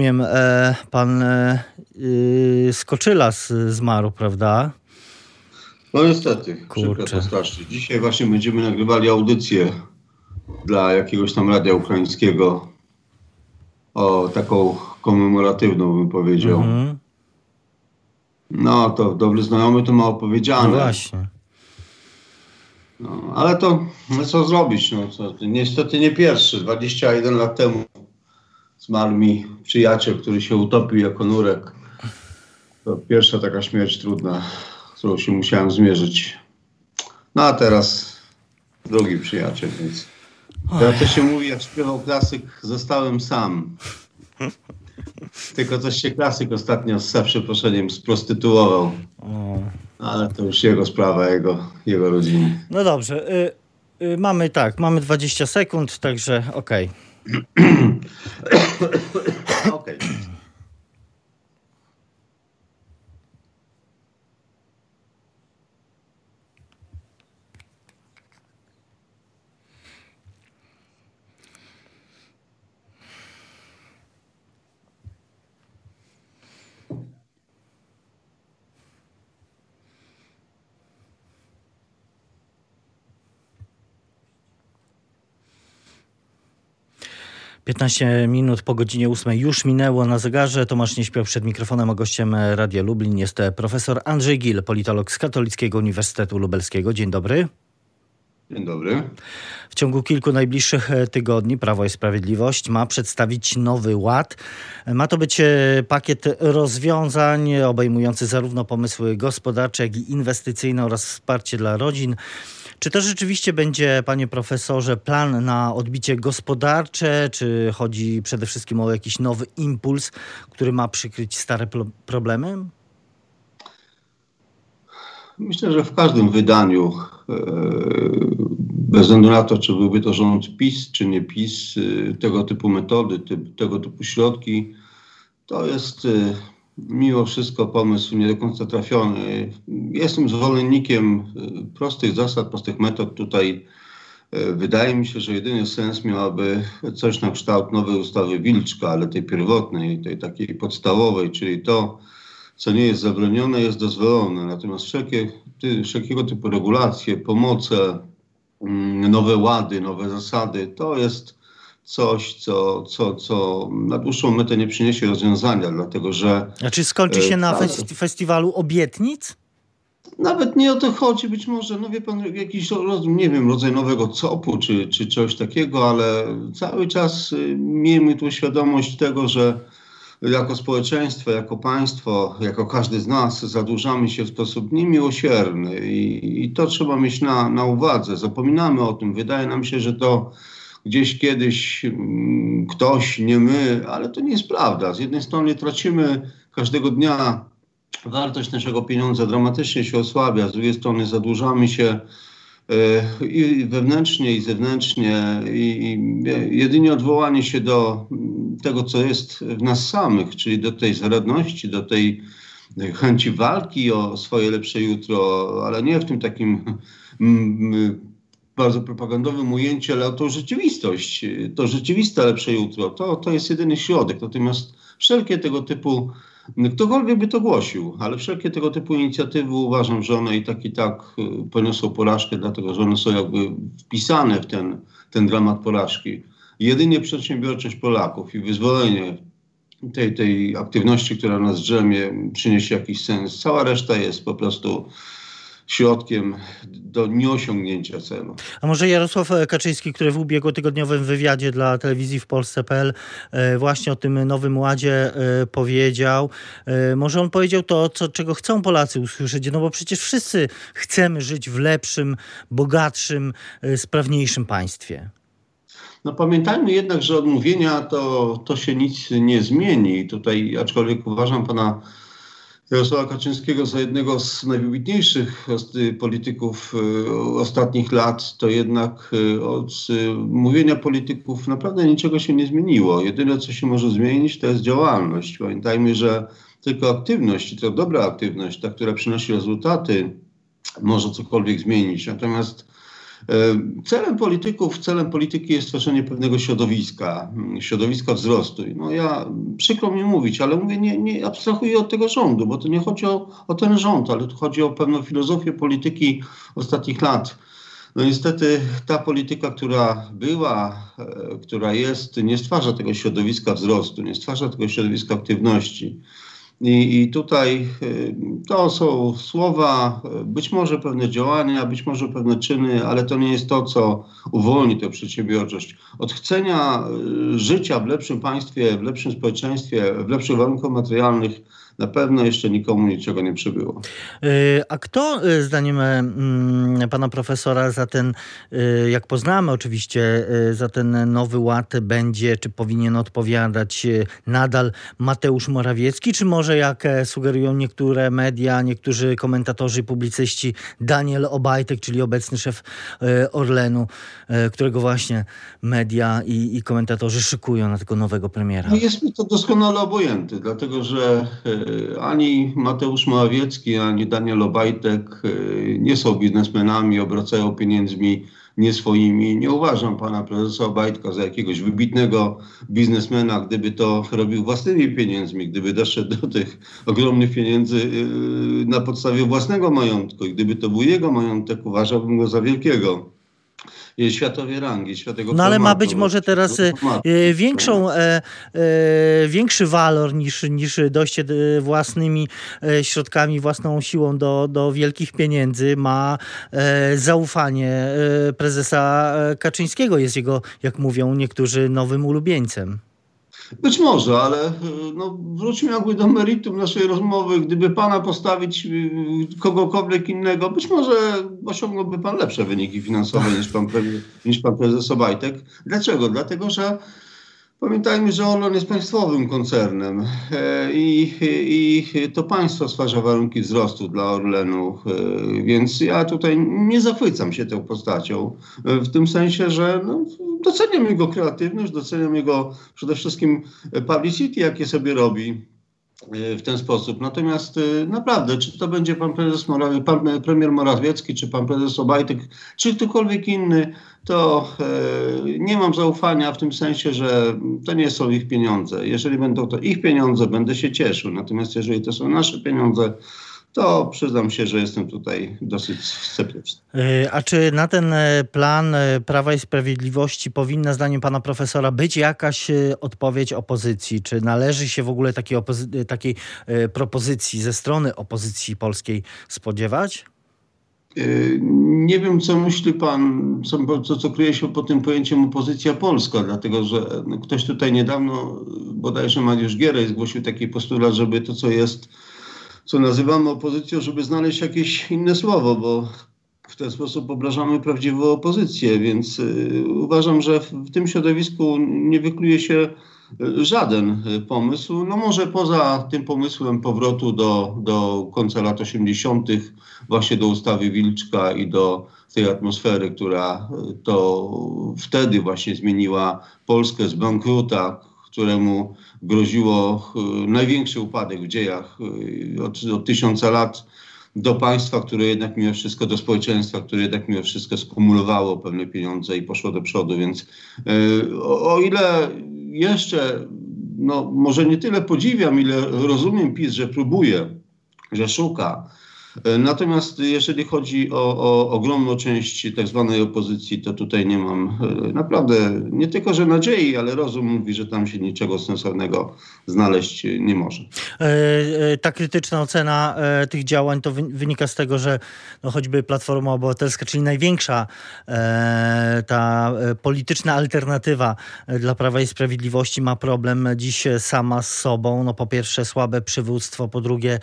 Wiem, e, pan e, y, Skoczyla zmarł, prawda? No niestety, Kurczę. strasznie. Dzisiaj właśnie będziemy nagrywali audycję dla jakiegoś tam radia ukraińskiego o taką komemoratywną bym powiedział. Mhm. No to dobry znajomy to ma opowiedziane. No właśnie. No, ale to no co zrobić? No, to, niestety nie pierwszy. 21 lat temu zmarł mi przyjaciel, który się utopił jako nurek. To pierwsza taka śmierć trudna, którą się musiałem zmierzyć. No a teraz drugi przyjaciel, więc... Ja to się mówi, jak śpiewał klasyk, zostałem sam. Tylko coś się klasyk ostatnio z przeproszeniem sprostytuował. Ale to już jego sprawa, jego, jego rodziny. No dobrze. Y, y, mamy tak, mamy 20 sekund, także okej. Okay. okej. 15 minut po godzinie 8 już minęło na zegarze. Tomasz nie śpiał przed mikrofonem, a gościem Radia Lublin jest profesor Andrzej Gil, politolog z Katolickiego Uniwersytetu Lubelskiego. Dzień dobry. Dzień dobry. W ciągu kilku najbliższych tygodni Prawo i Sprawiedliwość ma przedstawić nowy ład. Ma to być e, pakiet rozwiązań obejmujący zarówno pomysły gospodarcze, jak i inwestycyjne oraz wsparcie dla rodzin. Czy to rzeczywiście będzie, panie profesorze, plan na odbicie gospodarcze, czy chodzi przede wszystkim o jakiś nowy impuls, który ma przykryć stare problemy? Myślę, że w każdym wydaniu, e, bez względu na to, czy byłby to rząd PiS, czy nie PiS, e, tego typu metody, tego typu środki, to jest e, mimo wszystko pomysł nie do końca trafiony. Jestem zwolennikiem prostych zasad, prostych metod. Tutaj wydaje mi się, że jedyny sens miałaby coś na kształt nowej ustawy Wilczka, ale tej pierwotnej, tej takiej podstawowej, czyli to, co nie jest zabronione, jest dozwolone. Natomiast wszelkie, ty, wszelkiego typu regulacje, pomoce, mm, nowe łady, nowe zasady, to jest coś, co, co, co na dłuższą metę nie przyniesie rozwiązania, dlatego że... A czy skończy się e, na festi festiwalu obietnic? Nawet nie o to chodzi, być może, no wie pan, jakiś, nie wiem, rodzaj nowego copu, czy, czy coś takiego, ale cały czas y, miejmy tu świadomość tego, że jako społeczeństwo, jako państwo, jako każdy z nas zadłużamy się w sposób niemiłosierny i, i to trzeba mieć na, na uwadze. Zapominamy o tym. Wydaje nam się, że to gdzieś kiedyś mm, ktoś, nie my, ale to nie jest prawda. Z jednej strony tracimy każdego dnia wartość naszego pieniądza, dramatycznie się osłabia, z drugiej strony zadłużamy się i wewnętrznie, i zewnętrznie, i jedynie odwołanie się do tego, co jest w nas samych, czyli do tej zaradności, do tej chęci walki o swoje lepsze jutro, ale nie w tym takim bardzo propagandowym ujęciu, ale to rzeczywistość, to rzeczywiste lepsze jutro, to, to jest jedyny środek. Natomiast wszelkie tego typu, ktokolwiek by to głosił, ale wszelkie tego typu inicjatywy uważam, że one i tak i tak y, poniosą porażkę, dlatego że one są jakby wpisane w ten, ten dramat porażki. Jedynie przedsiębiorczość Polaków i wyzwolenie tej, tej aktywności, która nas drzemie, przyniesie jakiś sens. Cała reszta jest po prostu środkiem do nieosiągnięcia celu. A może Jarosław Kaczyński, który w ubiegłotygodniowym wywiadzie dla telewizji w Polsce.pl e, właśnie o tym nowym ładzie e, powiedział, e, może on powiedział to, co, czego chcą Polacy usłyszeć, no bo przecież wszyscy chcemy żyć w lepszym, bogatszym, sprawniejszym państwie. No pamiętajmy jednak, że odmówienia to, to się nic nie zmieni. Tutaj, aczkolwiek uważam pana Jarosława Kaczyńskiego za jednego z najwybitniejszych polityków e, ostatnich lat, to jednak e, od e, mówienia polityków naprawdę niczego się nie zmieniło. Jedyne, co się może zmienić, to jest działalność. Pamiętajmy, że tylko aktywność, i to dobra aktywność, ta, która przynosi rezultaty, może cokolwiek zmienić. Natomiast Celem polityków, celem polityki jest tworzenie pewnego środowiska, środowiska wzrostu. No ja, przykro mi mówić, ale mówię, nie, nie abstrahuję od tego rządu, bo to nie chodzi o, o ten rząd, ale tu chodzi o pewną filozofię polityki ostatnich lat. No niestety ta polityka, która była, e, która jest, nie stwarza tego środowiska wzrostu, nie stwarza tego środowiska aktywności. I, I, tutaj y, to są słowa, być może pewne działania, być może pewne czyny, ale to nie jest to, co uwolni tę przedsiębiorczość. Od chcenia y, życia w lepszym państwie, w lepszym społeczeństwie, w lepszych warunkach materialnych na pewno jeszcze nikomu niczego nie przybyło. Y, a kto y, zdaniem mm, pana profesora za ten, y, jak poznamy oczywiście, za ten nowy ład będzie, czy powinien odpowiadać nadal Mateusz Morawiecki, czy może jak e, sugerują niektóre media, niektórzy komentatorzy, publicyści, Daniel Obajtek, czyli obecny szef e, Orlenu, e, którego właśnie media i, i komentatorzy szykują na tego nowego premiera? No jest mi to doskonale obojęty, dlatego że ani Mateusz Morawiecki, ani Daniel Obajtek y, nie są biznesmenami, obracają pieniędzmi nie swoimi. Nie uważam pana prezesa Obajtka za jakiegoś wybitnego biznesmena, gdyby to robił własnymi pieniędzmi, gdyby doszedł do tych ogromnych pieniędzy y, na podstawie własnego majątku i gdyby to był jego majątek, uważałbym go za wielkiego światowej rangi, światowego No ale ma być może teraz e, e, większą, e, e, większy walor niż, niż dojście e, własnymi środkami, własną siłą do, do wielkich pieniędzy. Ma e, zaufanie prezesa Kaczyńskiego. Jest jego, jak mówią niektórzy, nowym ulubieńcem. Być może, ale e, no, wróćmy jakby do meritum naszej rozmowy. Gdyby pana postawić e, kogokolwiek innego, być może osiągnąłby pan lepsze wyniki finansowe niż pan, niż pan prezes Obajtek. Dlaczego? Dlatego, że Pamiętajmy, że Orlen jest państwowym koncernem e, i, i, to państwo stwarza warunki wzrostu dla Orlenu, e, więc ja tutaj nie zachwycam się tą postacią, e, w tym sensie, że no, doceniam jego kreatywność, doceniam jego przede wszystkim publicity, jakie sobie robi w ten sposób. Natomiast naprawdę, czy to będzie pan prezes Morawiecki, pan premier Morawiecki, czy pan prezes Obajtek, czy ktokolwiek inny, to nie mam zaufania w tym sensie, że to nie są ich pieniądze. Jeżeli będą to ich pieniądze, będę się cieszył. Natomiast jeżeli to są nasze pieniądze, to przyznam się, że jestem tutaj dosyć sceptyczny. E, a czy na ten e, plan Prawa i Sprawiedliwości powinna, zdaniem pana profesora, być jakaś odpowiedź opozycji? Czy należy się w ogóle takiej, takiej propozycji ze strony opozycji polskiej spodziewać? Nie wiem, co myśli pan, co, co, co kryje się pod tym pojęciem opozycja polska, dlatego że no, ktoś tutaj niedawno, bodajże Mariusz Gierej, zgłosił taki postulat, żeby to, co jest, co nazywamy opozycją, żeby znaleźć jakieś inne słowo, bo w ten sposób obrażamy prawdziwą opozycję, więc y, uważam, że w, w tym środowisku nie wykluje się żaden pomysł. No może poza tym pomysłem powrotu do, do końca lat 80., właśnie do ustawy Wilczka i do tej atmosfery, która to wtedy właśnie zmieniła Polskę z bankruta, któremu groziło e, największy upadek w dziejach e, od, od tysiąca lat do państwa, które jednak mimo wszystko, do społeczeństwa, które jednak mimo wszystko skumulowało pewne pieniądze i poszło do przodu. Więc e, o, o ile jeszcze, no może nie tyle podziwiam, ile rozumiem PiS, że próbuje, że szuka, natomiast jeżeli chodzi o, o ogromną część tak zwanej opozycji, to tutaj nie mam e, naprawdę nie tylko, że nadziei, ale rozum mówi, że tam się niczego sensownego znaleźć nie może. E, ta krytyczna ocena tych działań to wynika z tego, że no choćby Platforma Obywatelska, czyli największa ta polityczna alternatywa dla Prawa i Sprawiedliwości ma problem dziś sama z sobą. No po pierwsze słabe przywództwo, po drugie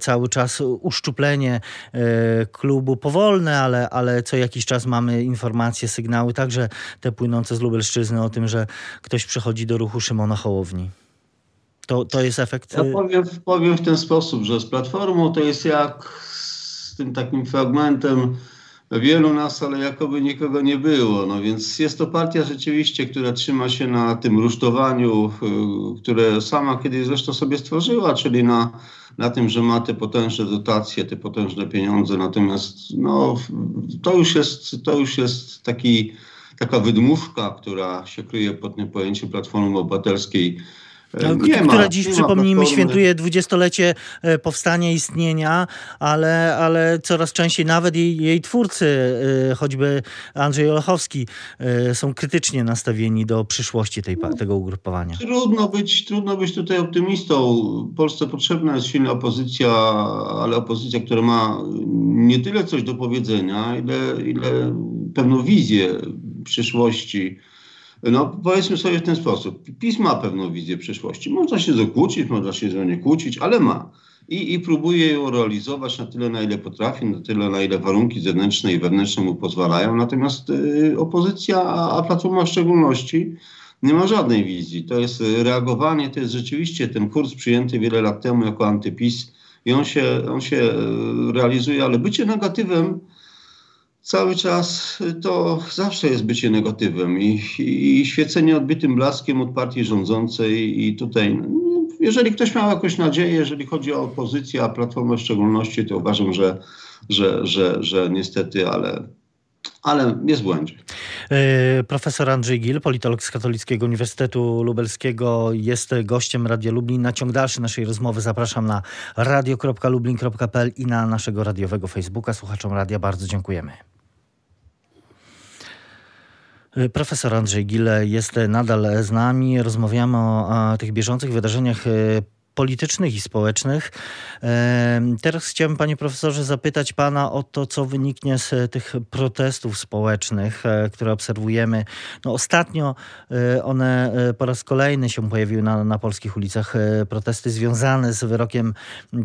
cały czas uszczuplenie e, klubu powolne, ale, ale co jakiś czas mamy informacje, sygnały, także te płynące z Lubelszczyzny o tym, że ktoś przechodzi do ruchu Szymona Hołowni. To, to jest efekt... Ja powiem, powiem w ten sposób, że z Platformą to jest jak z tym takim fragmentem wielu nas, ale jakoby nikogo nie było. No więc jest to partia rzeczywiście, która trzyma się na tym rusztowaniu, y, które sama kiedyś zresztą sobie stworzyła, czyli na, na tym, że ma te potężne dotacje, te potężne pieniądze. Natomiast no, to, już jest, to już jest taki, taka wydmuszka, która się kryje pod tym pojęciem Platformy Obywatelskiej nie która ma, dziś, przypomnijmy, świętuje dwudziestolecie e, powstania, istnienia, ale, ale coraz częściej nawet jej, jej twórcy, e, choćby Andrzej Olechowski, e, są krytycznie nastawieni do przyszłości tej, tego ugrupowania. Trudno być, trudno być tutaj optymistą. Polsce potrzebna jest silna opozycja, ale opozycja, która ma nie tyle coś do powiedzenia, ile, ile pewną wizję przyszłości no powiedzmy sobie w ten sposób. PiS ma pewną wizję przyszłości. Można się zakłócić, można się z nie kłócić, ale ma. I, I próbuje ją realizować na tyle, na ile potrafi, na tyle, na ile warunki zewnętrzne i wewnętrzne mu pozwalają. Natomiast y, opozycja, a, a Platforma w szczególności, nie ma żadnej wizji. To jest reagowanie, to jest rzeczywiście ten kurs przyjęty wiele lat temu jako antypis i on się, on się y, realizuje, ale bycie negatywem cały czas to zawsze jest bycie negatywem i, i, świecenie odbitym blaskiem od partii rządzącej i tutaj, no, jeżeli ktoś miał jakąś nadzieję, jeżeli chodzi o opozycję, a Platformę w szczególności, to uważam, że, że, że, że niestety, ale ale jest błędzie. Profesor Andrzej Gil, politolog z Katolickiego Uniwersytetu Lubelskiego, jest gościem Radia Lublin. Na ciąg dalszy naszej rozmowy zapraszam na radio.lublin.pl i na naszego radiowego Facebooka. Słuchaczom radia bardzo dziękujemy. Y, profesor Andrzej Gile jest nadal z nami. Rozmawiamy o, o tych bieżących wydarzeniach y, politycznych i społecznych. Teraz chciałbym, panie profesorze, zapytać pana o to, co wyniknie z tych protestów społecznych, e, które obserwujemy. No, ostatnio e, one e, po raz kolejny się pojawiły na, na polskich ulicach. Protesty związane z wyrokiem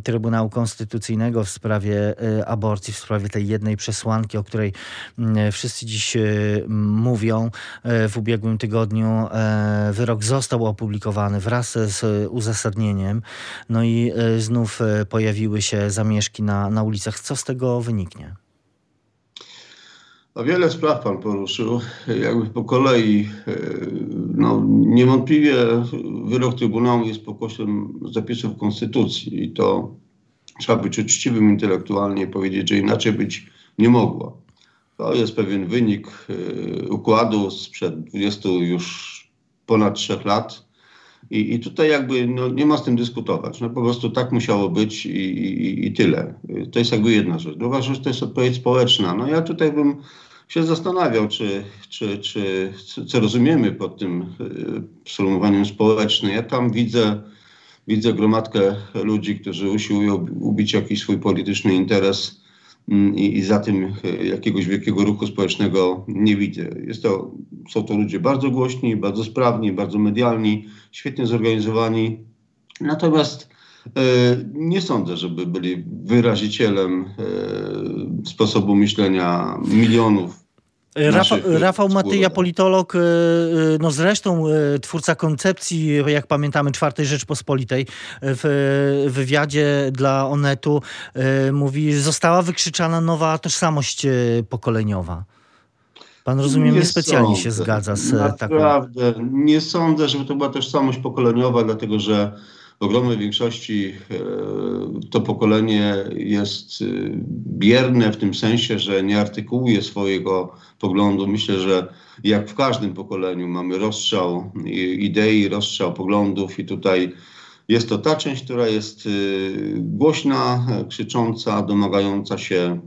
Trybunału Konstytucyjnego w sprawie aborcji, w sprawie tej jednej przesłanki, o której wszyscy dziś mówią. W ubiegłym tygodniu wyrok został opublikowany wraz z uzasadnieniem. No i e, znów e, pojawiły się zamieszki na, na ulicach. Co z tego wyniknie? A wiele spraw pan poruszył, jakby po kolei. E, no, niewątpliwie wyrok Trybunału jest pokłosiem zapisów Konstytucji i to trzeba być uczciwym intelektualnie i powiedzieć, że inaczej być nie mogło. To jest pewien wynik układu sprzed 20 już ponad 3 lat, i, I tutaj jakby no, nie ma z tym dyskutować. No, po prostu tak musiało być i, i, i tyle. To jest jakby jedna rzecz. Druga rzecz to jest odpowiedź społeczna. No ja tutaj bym się zastanawiał, czy, czy, czy, co rozumiemy pod tym y, sformułowaniem społecznym. Ja tam widzę, widzę gromadkę ludzi, którzy usiłują ubić jakiś swój polityczny interes i, i za tym e, jakiegoś wielkiego ruchu społecznego nie widzę. Jest to, są to ludzie bardzo głośni, bardzo sprawni, bardzo medialni, świetnie zorganizowani. Natomiast e, nie sądzę, żeby byli wyrazicielem e, sposobu myślenia milionów Rafał, Rafał Matyja, politolog, y, y, no zresztą y, twórca koncepcji, jak pamiętamy, czwartej Rzeczpospolitej w wywiadzie dla Onetu mówi, że została wykrzyczana nowa tożsamość pokoleniowa. Pan rozumiem, nie niespecjalnie sądzę. się zgadza z Naprawdę, taką... Naprawdę, nie sądzę, żeby to była tożsamość pokoleniowa, dlatego że w ogromnej większości e, to pokolenie jest e, bierne w tym sensie, że nie artykułuje swojego poglądu. Myślę, że jak w każdym pokoleniu mamy rozstrzał idei, rozstrzał poglądów i tutaj jest to ta część, która jest e, głośna, krzycząca, domagająca się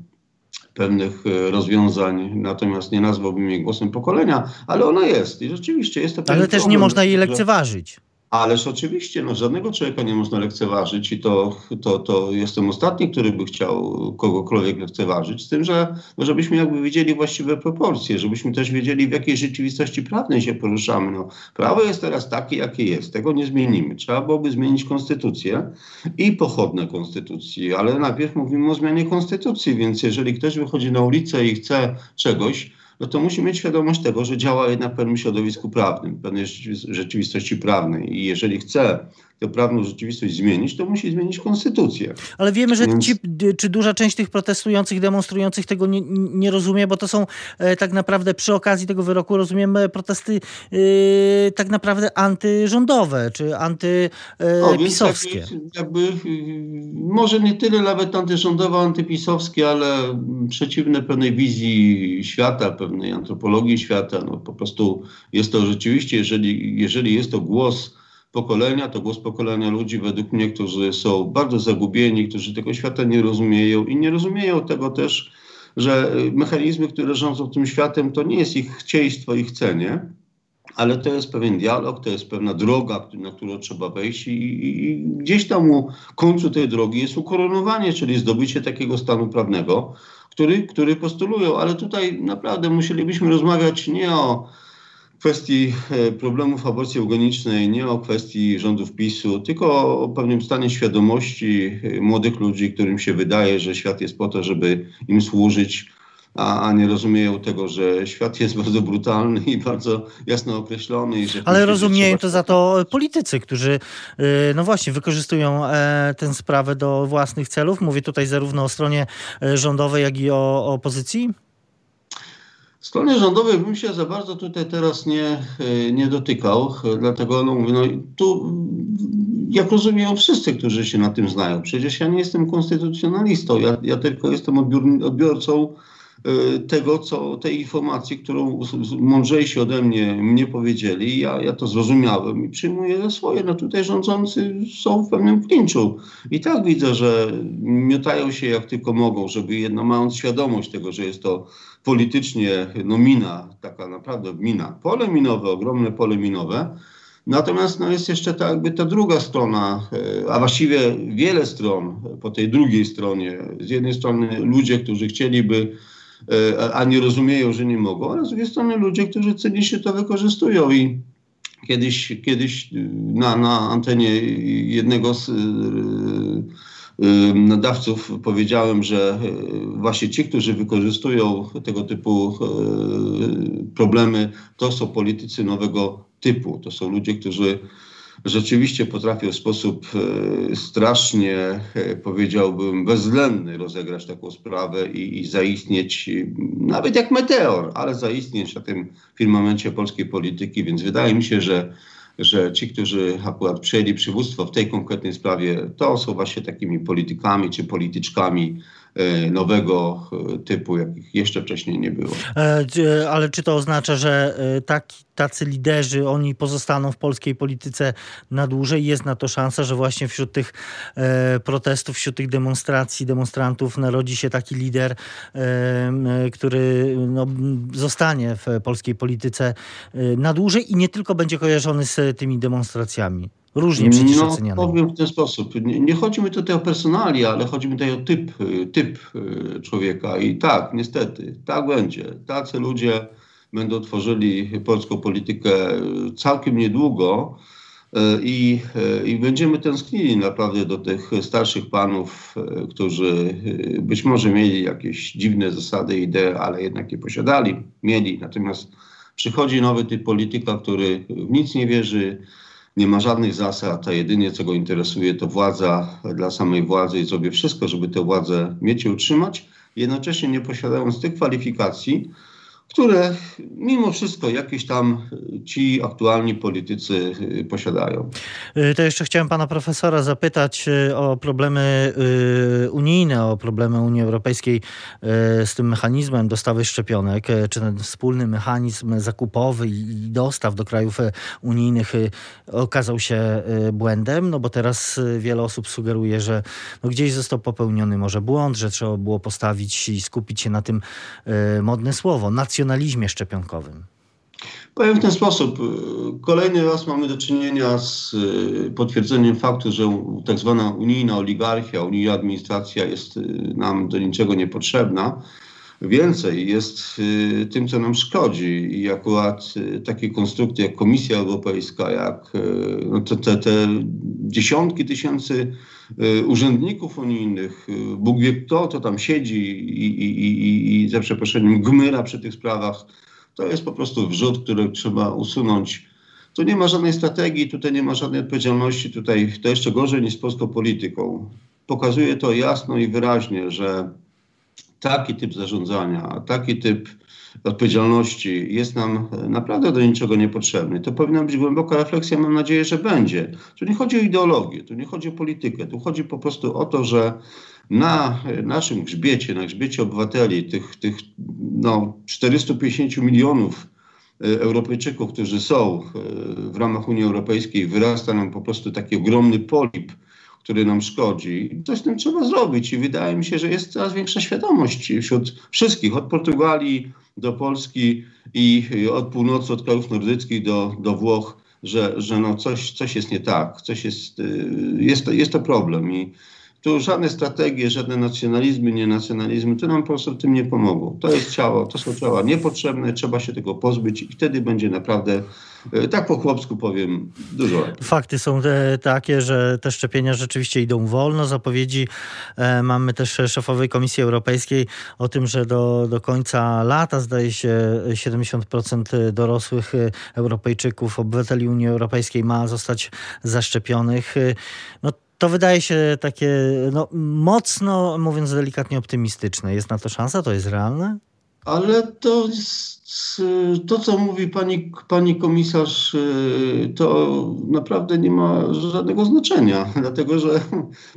pewnych rozwiązań, natomiast nie nazwałbym jej głosem pokolenia, ale ona jest i rzeczywiście jest to. Ale też nie można jej lekceważyć. Ależ oczywiście, no, żadnego człowieka nie można lekceważyć i to, to, to jestem ostatni, który by chciał kogokolwiek lekceważyć, z tym, że no, żebyśmy jakby widzieli właściwe proporcje, żebyśmy też wiedzieli, w jakiej rzeczywistości prawnej się poruszamy. No, prawo jest teraz takie, jakie jest, tego nie zmienimy. Trzeba byłoby zmienić konstytucję i pochodne konstytucji, ale najpierw mówimy o zmianie konstytucji, więc jeżeli ktoś wychodzi na ulicę i chce czegoś, no to musi mieć świadomość tego, że działa jednak w pewnym środowisku prawnym, w pewnej rzeczywistości prawnej. I jeżeli chce tę prawną rzeczywistość zmienić, to musi zmienić konstytucję. Ale wiemy, że ci, czy duża część tych protestujących, demonstrujących tego nie, nie rozumie, bo to są e, tak naprawdę przy okazji tego wyroku, rozumiem, e, protesty e, tak naprawdę antyrządowe, czy antypisowskie. Jakby, jakby, może nie tyle nawet antyrządowe, antypisowskie, ale przeciwne pewnej wizji świata, pewnej antropologii świata. No, po prostu jest to rzeczywiście, jeżeli, jeżeli jest to głos pokolenia, to głos pokolenia ludzi według mnie, którzy są bardzo zagubieni, którzy tego świata nie rozumieją i nie rozumieją tego też, że mechanizmy, które rządzą tym światem, to nie jest ich chcieństwo i chcenie, ale to jest pewien dialog, to jest pewna droga, na którą trzeba wejść i, i, gdzieś tam u końcu tej drogi jest ukoronowanie, czyli zdobycie takiego stanu prawnego, który, który postulują, ale tutaj naprawdę musielibyśmy rozmawiać nie o kwestii e, problemów aborcji eugenicznej, nie o kwestii rządów PiSu, tylko o pewnym stanie świadomości e, młodych ludzi, którym się wydaje, że świat jest po to, żeby im służyć, a, a nie rozumieją tego, że świat jest bardzo brutalny i bardzo jasno określony. Ale rozumieją to za to politycy, którzy e, no właśnie wykorzystują tę sprawę do własnych celów. Mówię tutaj zarówno o stronie rządowej, jak i o opozycji. Stronie rządowej bym się za bardzo tutaj teraz nie, e, nie dotykał, dlatego no mówię, no tu jak rozumieją wszyscy, którzy się na tym znają. Przecież ja nie jestem konstytucjonalistą, ja, ja tylko jestem odbiorcą e, tego, co, tej informacji, którą mądrzejsi ode mnie mnie powiedzieli. Ja, ja to zrozumiałem i przyjmuję za swoje. No tutaj rządzący są w pewnym klinczu. I tak widzę, że miotają się jak tylko mogą, żeby jedno mając świadomość tego, że jest to politycznie no mina, taka naprawdę mina, pole minowe, ogromne pole minowe. Natomiast no, jest jeszcze ta, jakby ta druga strona, e, a właściwie wiele stron po tej drugiej stronie. Z jednej strony ludzie, którzy chcieliby, e, a nie rozumieją, że nie mogą, a z drugiej strony ludzie, którzy cynicznie to wykorzystują i kiedyś, kiedyś na, na antenie jednego z nadawców powiedziałem, że e, właśnie ci, którzy wykorzystują tego typu e, problemy, to są politycy nowego typu. To są ludzie, którzy rzeczywiście potrafią w sposób e, strasznie, powiedziałbym, bezwzględny rozegrać taką sprawę i, i, zaistnieć, nawet jak meteor, ale zaistnieć na tym firmamencie polskiej polityki. Więc wydaje mi się, że że ci, którzy akurat przejęli przywództwo w tej konkretnej sprawie, to są właśnie takimi politykami czy polityczkami e, nowego e, typu, jakich jeszcze wcześniej nie było. E, ale czy to oznacza, że taki, tacy liderzy, oni pozostaną w polskiej polityce na dłużej? Jest na to szansa, że właśnie wśród tych protestów, wśród tych demonstracji, demonstrantów narodzi się taki lider, który no, zostanie w polskiej polityce na dłużej i nie tylko będzie kojarzony z tymi demonstracjami? Różnie przecież no, oceniane. Powiem w ten sposób. Nie, nie chodzi mi tutaj o personalia, ale chodzi mi tutaj o typ, typ y, człowieka. I tak, niestety, tak będzie. Tacy ludzie będą tworzyli polską politykę całkiem niedługo. Y, I, I będziemy tęsknili naprawdę do tych starszych panów, którzy być może mieli jakieś dziwne zasady, idee, ale jednak je posiadali, mieli. Natomiast Przychodzi nowy typ polityka, który w nic nie wierzy, nie ma żadnych zasad, a jedynie co go interesuje to władza dla samej władzy i zrobi wszystko, żeby tę władzę mieć i utrzymać, jednocześnie nie posiadając tych kwalifikacji, które mimo wszystko jakieś tam ci aktualni politycy y, posiadają. Y, to jeszcze chciałem pana profesora zapytać o problemy unijne, o problemy Unii Europejskiej z tym mechanizmem dostawy szczepionek. Czy ten wspólny mechanizm zakupowy i dostaw do krajów unijnych okazał się błędem? No bo teraz wiele osób sugeruje, że no gdzieś został popełniony może błąd, że trzeba było postawić i skupić się na tym modne słowo, nacjonalizm nacjonalizmie szczepionkowym? Powiem w ten sposób. Kolejny raz mamy do czynienia z y, potwierdzeniem faktu, że tak zwana unijna oligarchia, unijna administracja jest y, nam do niczego niepotrzebna. Więcej jest y, tym, co nam szkodzi i akurat takie konstrukcje jak Komisja Europejska, jak no te, te, te dziesiątki tysięcy urzędników unijnych, Bóg wie kto, to tam siedzi i, i, i, i za przeproszeniem gmyra przy tych sprawach, to jest po prostu wrzut, który trzeba usunąć tu nie ma żadnej strategii, tutaj nie ma żadnej odpowiedzialności, tutaj to jeszcze gorzej niż z polską polityką. Pokazuje to jasno i wyraźnie, że taki typ zarządzania, taki typ odpowiedzialności jest nam naprawdę do niczego niepotrzebny. To powinna być głęboka refleksja, mam nadzieję, że będzie. Tu nie chodzi o ideologię, tu nie chodzi o politykę, tu chodzi po prostu o to, że na naszym grzbiecie, na grzbiecie obywateli, tych, tych no, 450 milionów e, Europejczyków, którzy są e, w ramach Unii Europejskiej, wyrasta nam po prostu taki ogromny polip, który nam szkodzi. Coś z tym trzeba zrobić i wydaje mi się, że jest coraz większa świadomość wśród wszystkich, od Portugalii do Polski i od północy, od krajów nordyckich do, do Włoch, że, że no coś, coś jest nie tak, coś jest, y, jest, to, jest to problem i tu żadne strategie, żadne nacjonalizmy, nie nacjonalizmy, to nam po prostu tym nie pomogą. To jest ciało, to są ciała niepotrzebne, trzeba się tego pozbyć i wtedy będzie naprawdę, e, tak po chłopsku powiem, dużo lepiej. Fakty są te, takie, że te szczepienia rzeczywiście idą wolno. Zapowiedzi e, mamy też szefowej Komisji Europejskiej o tym, że do, do końca lata zdaje się 70% dorosłych Europejczyków, obywateli Unii Europejskiej ma zostać zaszczepionych. No, to wydaje się takie no, mocno, mówiąc delikatnie, optymistyczne. Jest na to szansa? To jest realne? Ale to jest, to, co mówi pani, pani komisarz, to naprawdę nie ma żadnego znaczenia, dlatego że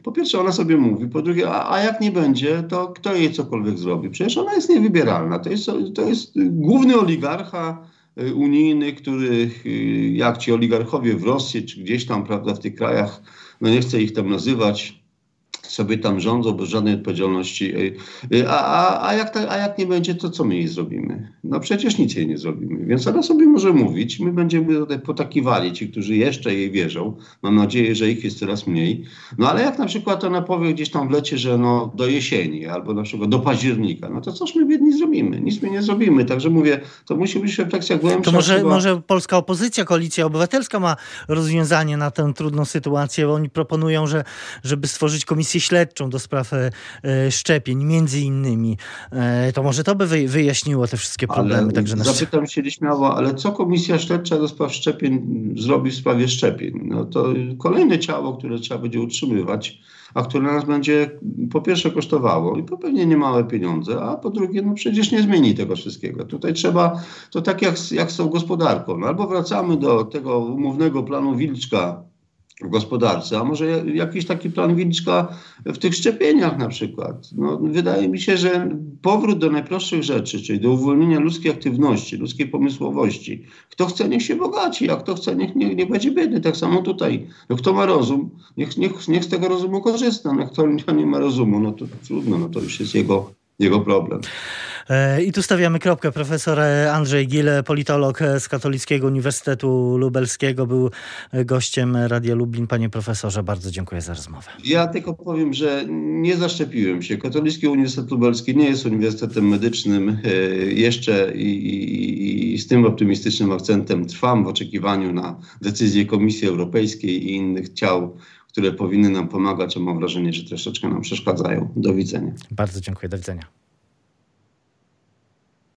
po pierwsze ona sobie mówi, po drugie, a, a jak nie będzie, to kto jej cokolwiek zrobi? Przecież ona jest niewybieralna. To jest, to jest główny oligarcha y, unijny, który y, jak ci oligarchowie w Rosji czy gdzieś tam, prawda, w tych krajach no nie chcę ich tam nazywać, sobie tam rządzą bez żadnej odpowiedzialności. A, a, a, jak, a jak nie będzie, to co my jej zrobimy? No przecież nic jej nie zrobimy. Więc ona sobie może mówić, my będziemy tutaj potakiwali, ci, którzy jeszcze jej wierzą. Mam nadzieję, że ich jest coraz mniej. No ale jak na przykład ona powie gdzieś tam w lecie, że no do jesieni albo na przykład do października, no to coż my biedni zrobimy? Nic my nie zrobimy. Także mówię, to musi być refleksja głębsza. To może, może polska opozycja, koalicja obywatelska ma rozwiązanie na tę trudną sytuację, bo oni proponują, że żeby stworzyć komisję śledczą do spraw e, szczepień, między innymi. E, to może to by wyjaśniło te wszystkie problemy. Ale także. Zapytam się nieśmiało, ale co Komisja Śledcza do spraw szczepień zrobi w sprawie szczepień? No to kolejne ciało, które trzeba będzie utrzymywać, a które nas będzie po pierwsze kosztowało i po pewnie niemałe pieniądze, a po drugie, no przecież nie zmieni tego wszystkiego. Tutaj trzeba, to tak jak, jak z tą gospodarką, no albo wracamy do tego umownego planu Wilczka, w gospodarce, a może jakiś taki plan Wilczka w tych szczepieniach na przykład. No, wydaje mi się, że powrót do najprostszych rzeczy, czyli do uwolnienia ludzkiej aktywności, ludzkiej pomysłowości. Kto chce, niech się bogaci, a kto chce, niech, niech, niech będzie biedny. Tak samo tutaj. No, kto ma rozum, niech, niech, niech z tego rozumu korzysta. No, kto nie ma rozumu, no to trudno, no to już jest jego, jego problem. E, I tu stawiamy kropkę. Profesor Andrzej Gile, politolog z Katolickiego Uniwersytetu Lubelskiego, był gościem Radia Lublin. Panie profesorze, bardzo dziękuję za rozmowę. Ja tylko powiem, że nie zaszczepiłem się. Katolicki Uniwersytet Lubelski nie jest uniwersytetem medycznym e, jeszcze i, i, i z tym optymistycznym akcentem trwam w oczekiwaniu na decyzję Komisji Europejskiej i innych ciał które powinny nam pomagać, a mam wrażenie, że troszeczkę nam przeszkadzają. Do widzenia. Bardzo dziękuję. Do widzenia.